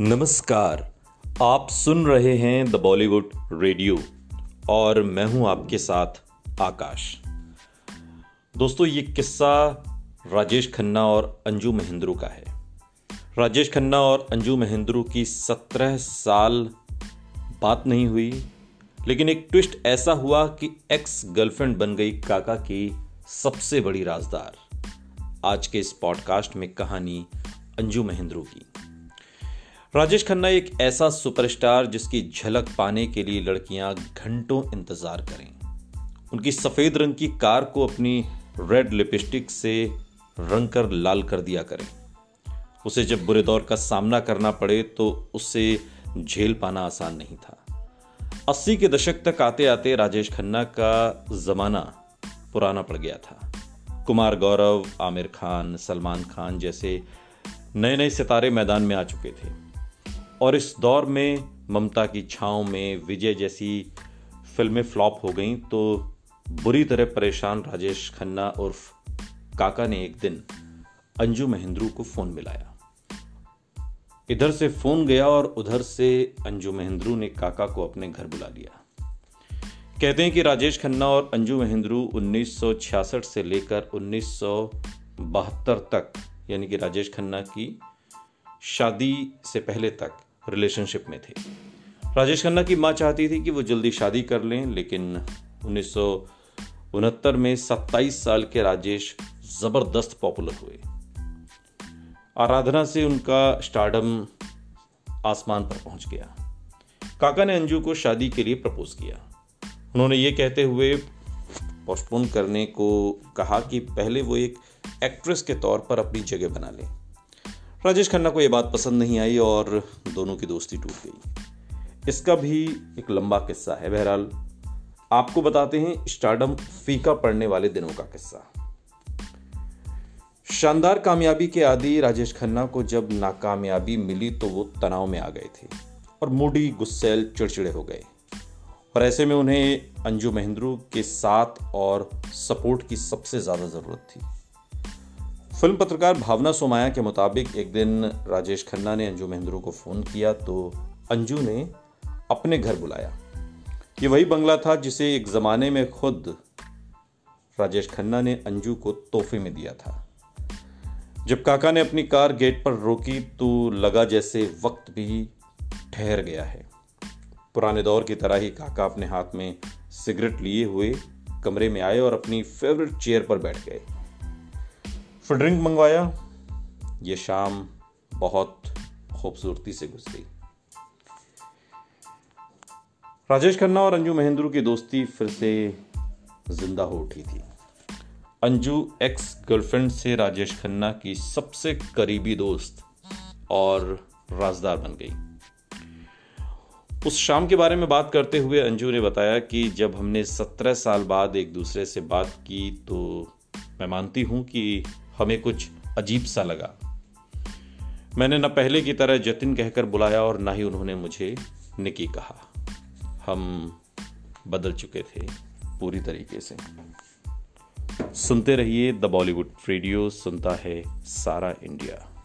नमस्कार, आप सुन रहे हैं द बॉलीवुड रेडियो और मैं हूँ आपके साथ आकाश। दोस्तों, ये किस्सा राजेश खन्ना और अंजू महेंद्रू का है। राजेश खन्ना और अंजू महेंद्रू की सत्रह साल बात नहीं हुई, लेकिन एक ट्विस्ट ऐसा हुआ कि एक्स गर्लफ्रेंड बन गई काका की सबसे बड़ी राजदार। आज के इस पॉडकास्ट में कहानी अंजू महेंद्रू की। राजेश खन्ना एक ऐसा सुपरस्टार जिसकी झलक पाने के लिए लड़कियाँ घंटों इंतज़ार करें। उनकी सफ़ेद रंग की कार को अपनी रेड लिपस्टिक से रंग कर लाल कर दिया करें। उसे जब बुरे दौर का सामना करना पड़े तो उससे झेल पाना आसान नहीं था। अस्सी के दशक तक आते आते राजेश खन्ना का जमाना पुराना पड़ गया था। कुमार गौरव, आमिर खान, सलमान खान जैसे नए नए सितारे मैदान में आ चुके थे। और इस दौर में ममता की छाँव में विजय जैसी फ़िल्में फ्लॉप हो गईं तो बुरी तरह परेशान राजेश खन्ना उर्फ़ काका ने एक दिन अंजू महेंद्रू को फ़ोन मिलाया। इधर से फ़ोन गया और उधर से अंजू महेंद्रू ने काका को अपने घर बुला लिया। कहते हैं कि राजेश खन्ना और अंजू महेंद्रू 1966 से लेकर 1972 तक, यानी कि राजेश खन्ना की शादी से पहले तक रिलेशनशिप में थे। राजेश खन्ना की माँ चाहती थी कि वो जल्दी शादी कर लें, लेकिन उन्नीस सौ उनहत्तर में 27 साल के राजेश ज़बरदस्त पॉपुलर हुए। आराधना से उनका स्टार्डम आसमान पर पहुँच गया। काका ने अंजू को शादी के लिए प्रपोज किया। उन्होंने ये कहते हुए पोस्टपोन करने को कहा कि पहले वो एक एक्ट्रेस के तौर पर अपनी जगह बना लें। राजेश खन्ना को यह बात पसंद नहीं आई और दोनों की दोस्ती टूट गई। इसका भी एक लंबा किस्सा है। बहरहाल, आपको बताते हैं स्टार्डम फीका पड़ने वाले दिनों का किस्सा। शानदार कामयाबी के आदि राजेश खन्ना को जब नाकामयाबी मिली तो वो तनाव में आ गए थे और मूडी, गुस्सेल, चिड़चिड़े हो गए। और ऐसे में उन्हें अंजू महेंद्रू के साथ और सपोर्ट की सबसे ज़्यादा ज़रूरत थी। फ़िल्म पत्रकार भावना सोमाया के मुताबिक एक दिन राजेश खन्ना ने अंजू महेंद्रू को फ़ोन किया तो अंजू ने अपने घर बुलाया। ये वही बंगला था जिसे एक ज़माने में खुद राजेश खन्ना ने अंजू को तोहफे में दिया था। जब काका ने अपनी कार गेट पर रोकी तो लगा जैसे वक्त भी ठहर गया है। पुराने दौर की तरह ही काका अपने हाथ में सिगरेट लिए हुए कमरे में आए और अपनी फेवरेट चेयर पर बैठ गए। फिर ड्रिंक मंगवाया। ये शाम बहुत खूबसूरती से गुजरी। राजेश खन्ना और अंजू महेंद्रू की दोस्ती फिर से ज़िंदा हो उठी थी। अंजू एक्स गर्लफ्रेंड से राजेश खन्ना की सबसे करीबी दोस्त और राजदार बन गई। उस शाम के बारे में बात करते हुए अंजू ने बताया कि जब हमने सत्रह साल बाद एक दूसरे से बात की तो मैं मानती हूँ कि हमें कुछ अजीब सा लगा। मैंने न पहले की तरह जतिन कहकर बुलाया और ना ही उन्होंने मुझे निकी कहा। हम बदल चुके थे पूरी तरीके से। सुनते रहिए द बॉलीवुड रेडियो, सुनता है सारा इंडिया।